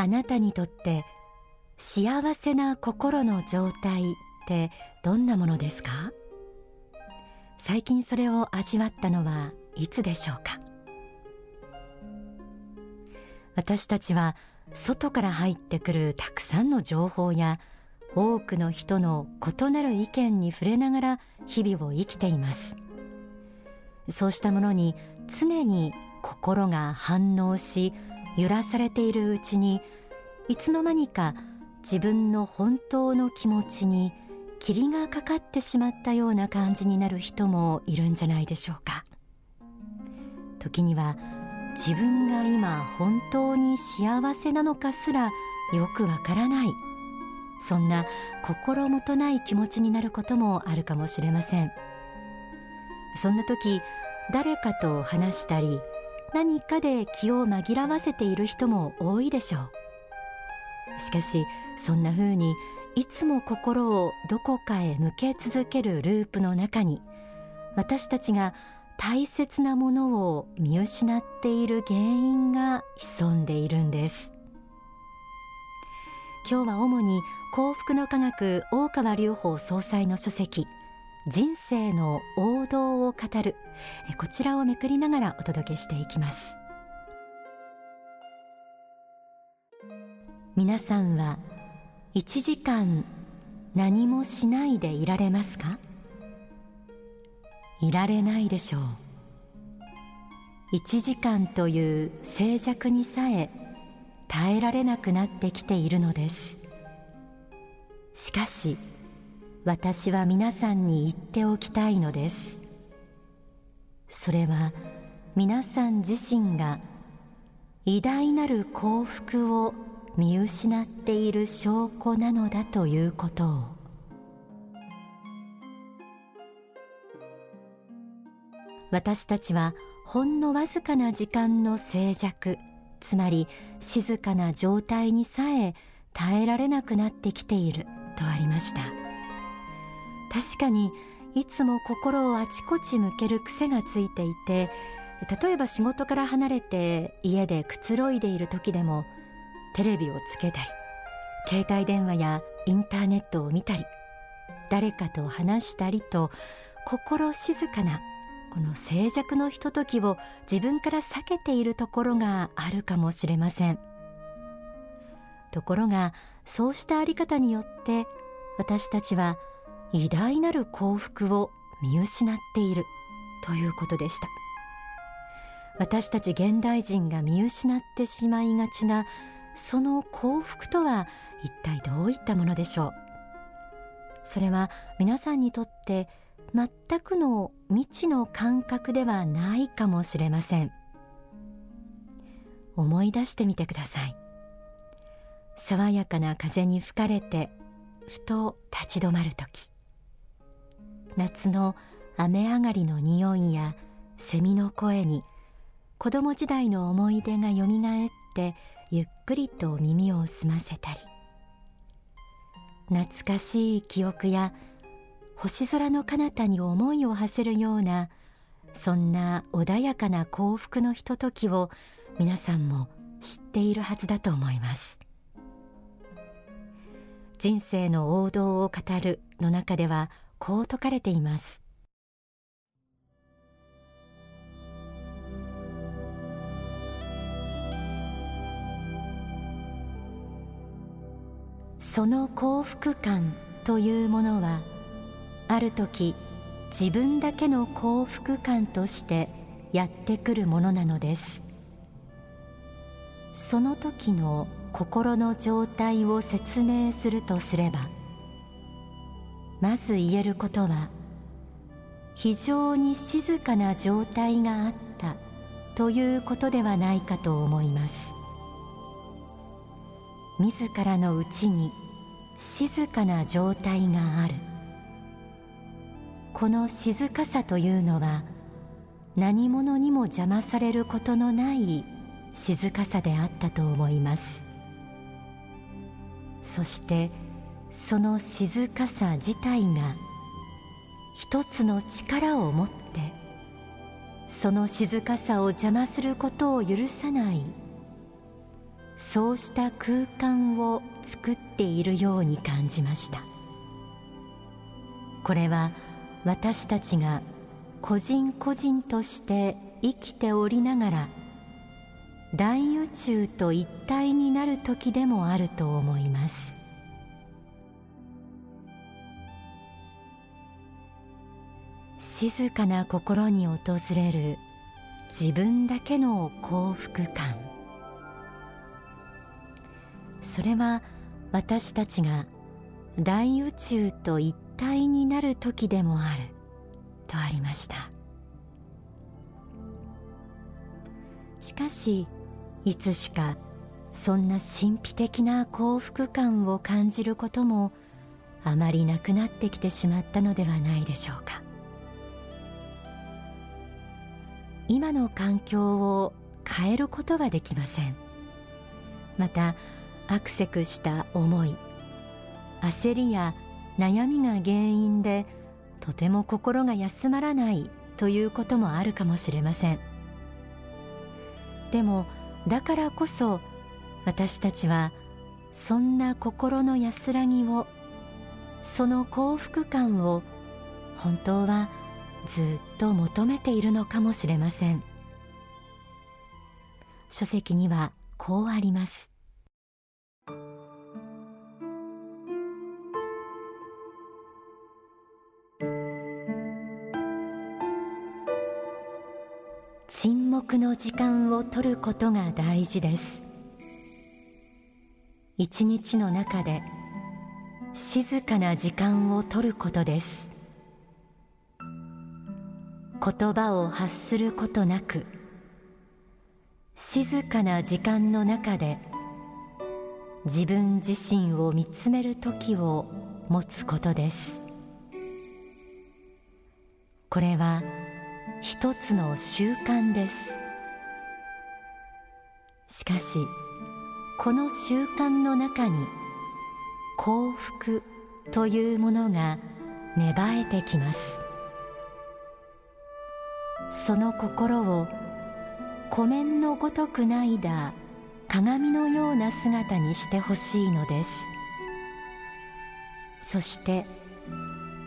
あなたにとって幸せな心の状態ってどんなものですか？最近それを味わったのはいつでしょうか？私たちは外から入ってくるたくさんの情報や多くの人の異なる意見に触れながら日々を生きています。そうしたものに常に心が反応し揺らされているうちにいつの間にか自分の本当の気持ちに霧がかかってしまったような感じになる人もいるんじゃないでしょうか。時には自分が今本当に幸せなのかすらよくわからないそんな心もとない気持ちになることもあるかもしれません。そんな時誰かと話したり何かで気を紛らわせている人も多いでしょう。しかしそんな風にいつも心をどこかへ向け続けるループの中に私たちが大切なものを見失っている原因が潜んでいるんです。今日は主に幸福の科学大川隆法総裁の書籍人生の王道を語るこちらをめくりながらお届けしていきます。皆さんは1時間何もしないでいられますか？いられないでしょう。1時間という静寂にさえ耐えられなくなってきているのです。しかし私は皆さんに言っておきたいのです。それは皆さん自身が偉大なる幸福を見失っている証拠なのだということを。私たちはほんのわずかな時間の静寂つまり静かな状態にさえ耐えられなくなってきているとありました。確かにいつも心をあちこち向ける癖がついていて例えば仕事から離れて家でくつろいでいる時でもテレビをつけたり携帯電話やインターネットを見たり誰かと話したりと心静かなこの静寂のひとときを自分から避けているところがあるかもしれません。ところがそうしたあり方によって私たちは偉大なる幸福を見失っているということでした。私たち現代人が見失ってしまいがちなその幸福とは一体どういったものでしょう？それは皆さんにとって全くの未知の感覚ではないかもしれません。思い出してみてください。爽やかな風に吹かれてふと立ち止まる時。夏の雨上がりの匂いやセミの声に子供時代の思い出がよみがえってゆっくりと耳を澄ませたり。懐かしい記憶や星空の彼方に思いを馳せるようなそんな穏やかな幸福のひとときを皆さんも知っているはずだと思います。人生の王道を語るの中ではこう説かれています。その幸福感というものはある時自分だけの幸福感としてやってくるものなのです。その時の心の状態を説明するとすればまず言えることは非常に静かな状態があったということではないかと思います。自らのうちに静かな状態がある。この静かさというのは何者にも邪魔されることのない静かさであったと思います。そしてその静かさ自体が一つの力を持ってその静かさを邪魔することを許さないそうした空間を作っているように感じました。これは私たちが個人個人として生きておりながら大宇宙と一体になる時でもあると思います。静かな心に訪れる自分だけの幸福感。それは私たちが大宇宙と一体になる時でもあるとありました。しかしいつしかそんな神秘的な幸福感を感じることもあまりなくなってきてしまったのではないでしょうか。今の環境を変えることはできません。またアクセクした思い焦りや悩みが原因でとても心が休まらないということもあるかもしれません。でもだからこそ私たちはそんな心の安らぎをその幸福感を本当はずっとと求めているのかもしれません。書籍にはこうあります。沈黙の時間を取ることが大事です。一日の中で静かな時間を取ることです。言葉を発することなく静かな時間の中で自分自身を見つめる時を持つことです。これは一つの習慣です。しかしこの習慣の中に幸福というものが芽生えてきます。その心を湖面のごとくないだ鏡のような姿にしてほしいのです。そして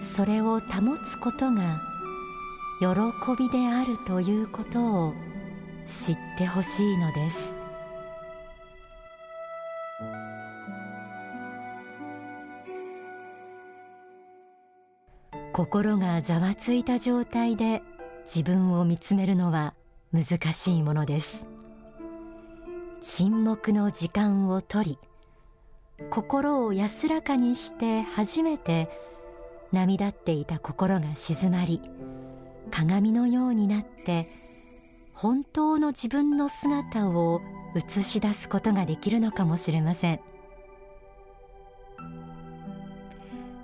それを保つことが喜びであるということを知ってほしいのです。心がざわついた状態で自分を見つめるのは難しいものです。沈黙の時間をとり心を安らかにして初めて波立っていた心が静まり鏡のようになって本当の自分の姿を映し出すことができるのかもしれません。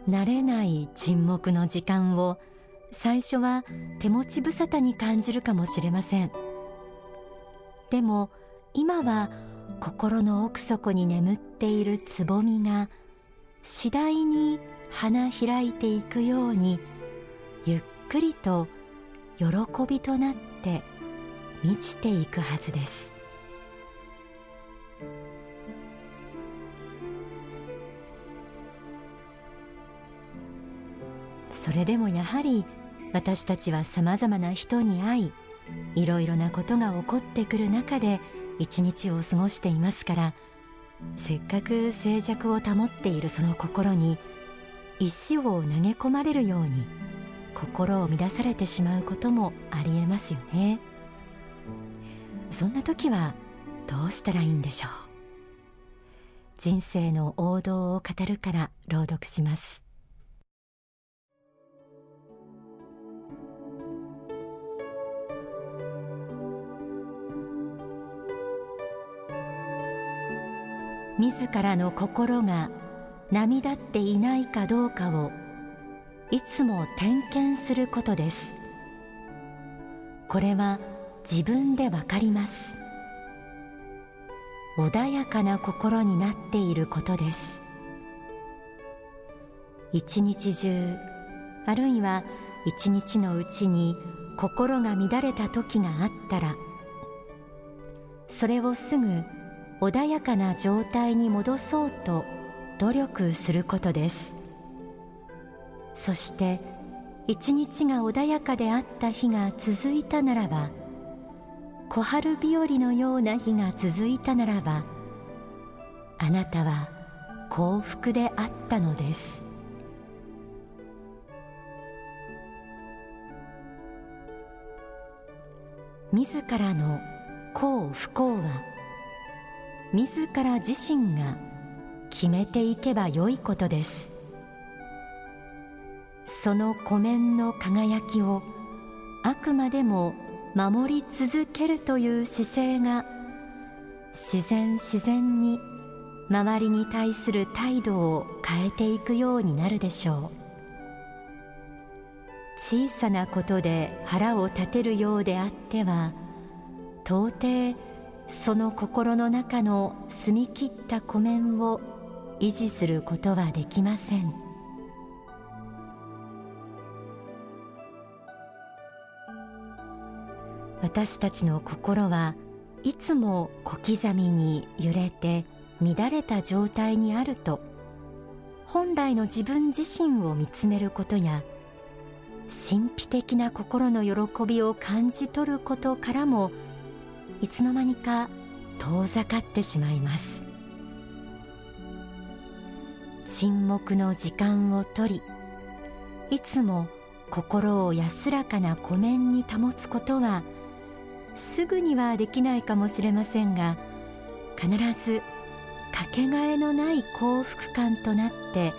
慣れない沈黙の時間を最初は手持ち無沙汰に感じるかもしれません。でも今は心の奥底に眠っているつぼみが次第に花開いていくようにゆっくりと喜びとなって満ちていくはずです。それでもやはり私たちはさまざまな人に会いいろいろなことが起こってくる中で一日を過ごしていますからせっかく静寂を保っているその心に石を投げ込まれるように心を乱されてしまうこともありえますよね。そんな時はどうしたらいいんでしょう。人生の王道を語るから朗読します。自らの心が波立っていないかどうかをいつも点検することです。これは自分でわかります。穏やかな心になっていることです。一日中あるいは一日のうちに心が乱れた時があったらそれをすぐ穏やかな状態に戻そうと努力することです。そして一日が穏やかであった日が続いたならば小春日和のような日が続いたならばあなたは幸福であったのです。自らの幸不幸は自ら自身が決めていけばよいことです。その湖面の輝きをあくまでも守り続けるという姿勢が自然自然に周りに対する態度を変えていくようになるでしょう。小さなことで腹を立てるようであっては到底その心の中の澄み切った湖面を維持することはできません。私たちの心はいつも小刻みに揺れて乱れた状態にあると本来の自分自身を見つめることや神秘的な心の喜びを感じ取ることからもいつの間にか遠ざかってしまいます。沈黙の時間をとりいつも心を安らかな湖面に保つことはすぐにはできないかもしれませんが必ずかけがえのない幸福感となって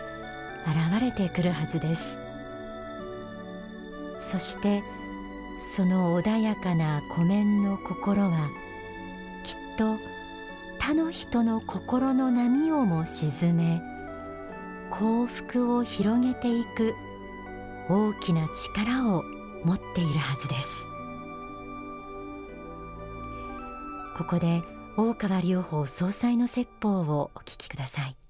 現れてくるはずです。そしてその穏やかな湖面の心はきっと他の人の心の波をも沈め幸福を広げていく大きな力を持っているはずです。ここで大川隆法総裁の説法をお聞きください。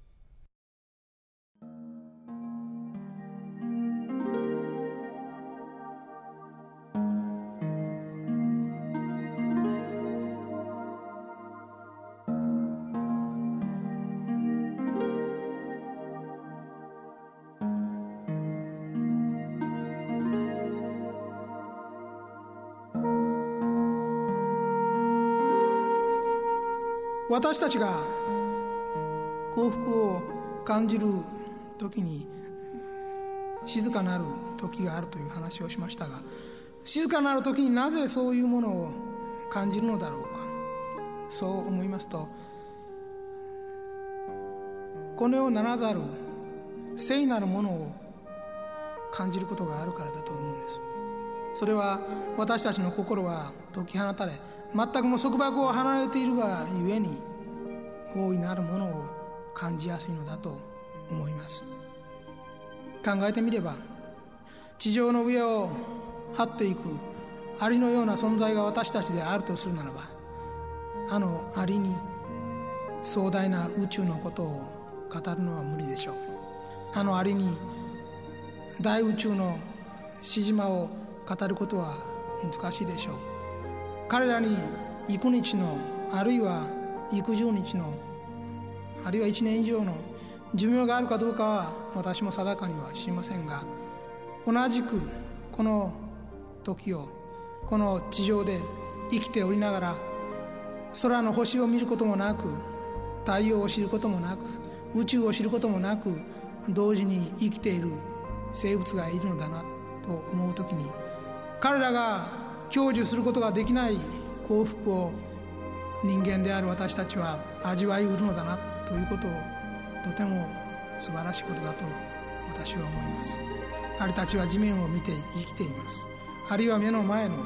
私たちが幸福を感じる時に静かなる時があるという話をしましたが静かなる時になぜそういうものを感じるのだろうか。そう思いますとこの世ならざる聖なるものを感じることがあるからだと思うんです。それは私たちの心は解き放たれ全くも束縛を離れているがゆえに大いなるものを感じやすいのだと思います。考えてみれば地上の上を張っていくアリのような存在が私たちであるとするならばあのアリに壮大な宇宙のことを語るのは無理でしょう。あのアリに大宇宙のし島を語ることは難しいでしょう。彼らに幾日のあるいは幾十日のあるいは1年以上の寿命があるかどうかは私も定かには知りませんが同じくこの時をこの地上で生きておりながら空の星を見ることもなく太陽を知ることもなく宇宙を知ることもなく同時に生きている生物がいるのだなと思う時に彼らが享受することができない幸福を人間である私たちは味わいうるのだなということをとても素晴らしいことだと私は思います。あれたちは地面を見て生きています。あるいは目の前の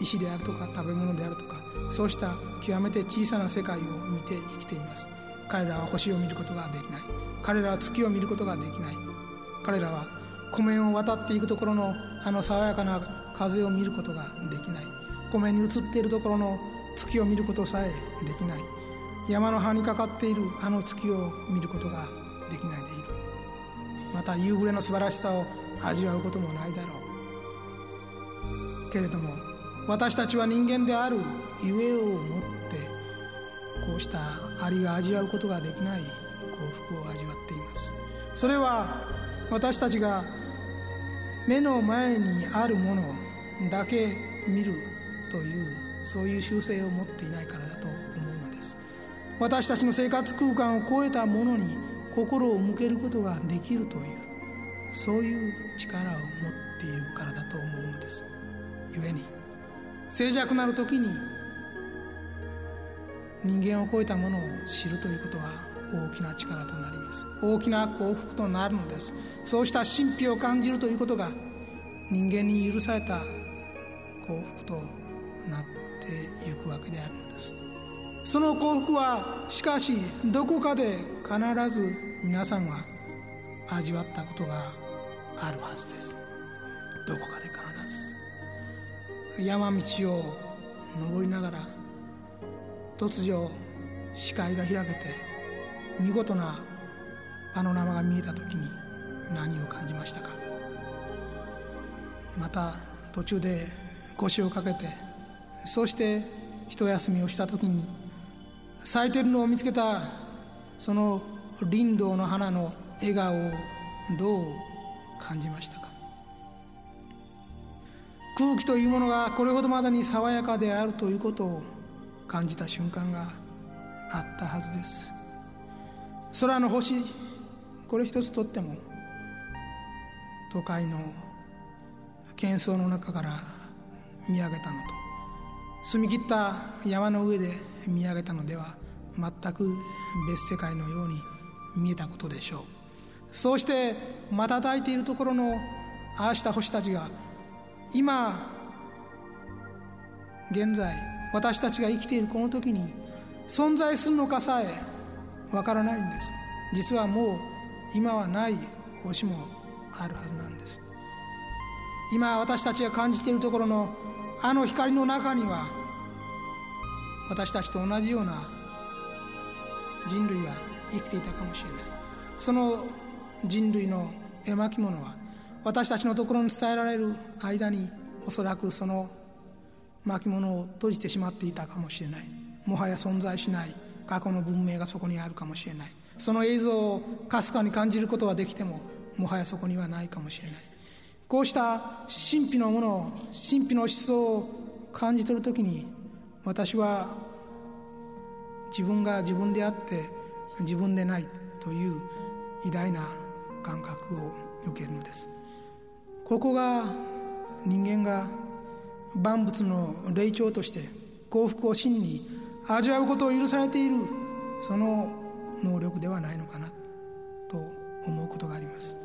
石であるとか食べ物であるとかそうした極めて小さな世界を見て生きています。彼らは星を見ることができない。彼らは月を見ることができない。彼らは湖面を渡っていくところのあの爽やかな風を見ることができない。湖面に映っているところの月を見ることさえできない。山の葉にかかっているあの月を見ることができないでいる。また夕暮れの素晴らしさを味わうこともないだろう。けれども私たちは人間であるゆえをもってこうしたアリが味わうことができない幸福を味わっています。それは私たちが目の前にあるものだけ見るというそういう習性を持っていないからだと思うのです。私たちの生活空間を超えたものに心を向けることができるというそういう力を持っているからだと思うのです。故に静寂なる時に人間を超えたものを知るということは大きな力となります。大きな幸福となるのです。そうした神秘を感じるということが人間に許された幸福となっていくわけであるのです。その幸福はしかしどこかで必ず皆さんは味わったことがあるはずです。どこかで必ず。山道を登りながら突如視界が開けて見事なパノラマが見えた時に何を感じましたか？また途中で腰をかけてそして一休みをした時に咲いてるのを見つけたその林道の花の笑顔をどう感じましたか？空気というものがこれほどまでに爽やかであるということを感じた瞬間があったはずです。空の星これ一つとっても都会の喧騒の中から見上げたのと澄み切った山の上で見上げたのでは全く別世界のように見えたことでしょう。そうして瞬いているところのああした星たちが今現在私たちが生きているこの時に存在するのかさえわからないんです。実はもう今はない星もあるはずなんです。今私たちが感じているところのあの光の中には私たちと同じような人類が生きていたかもしれない。その人類の絵巻物は私たちのところに伝えられる間におそらくその巻物を閉じてしまっていたかもしれない。もはや存在しない。過去の文明がそこにあるかもしれない。その映像をかすかに感じることはできてももはやそこにはないかもしれない。こうした神秘のものを神秘の思想を感じ取るときに私は自分が自分であって自分でないという偉大な感覚を受けるのです。ここが人間が万物の霊長として幸福を真に味わうことを許されているその能力ではないのかなと思うことがあります。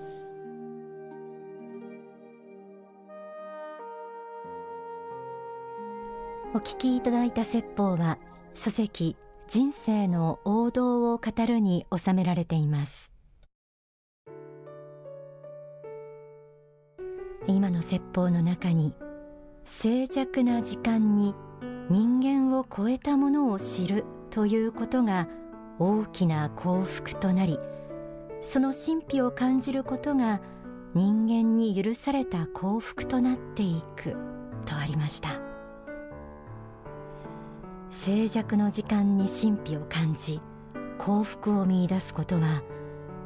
お聞きいただいた説法は書籍人生の王道を語るに収められています。今の説法の中に静寂な時間に人間を超えたものを知るということが大きな幸福となりその神秘を感じることが人間に許された幸福となっていくとありました。静寂の時間に神秘を感じ幸福を見いだすことは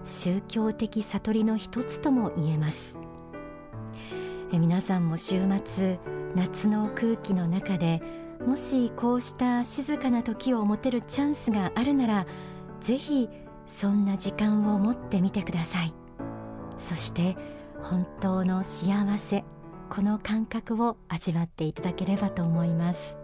宗教的悟りの一つとも言えます。皆さんも週末夏の空気の中でもしこうした静かな時を持てるチャンスがあるならぜひそんな時間を持ってみてください。そして本当の幸せこの感覚を味わっていただければと思います。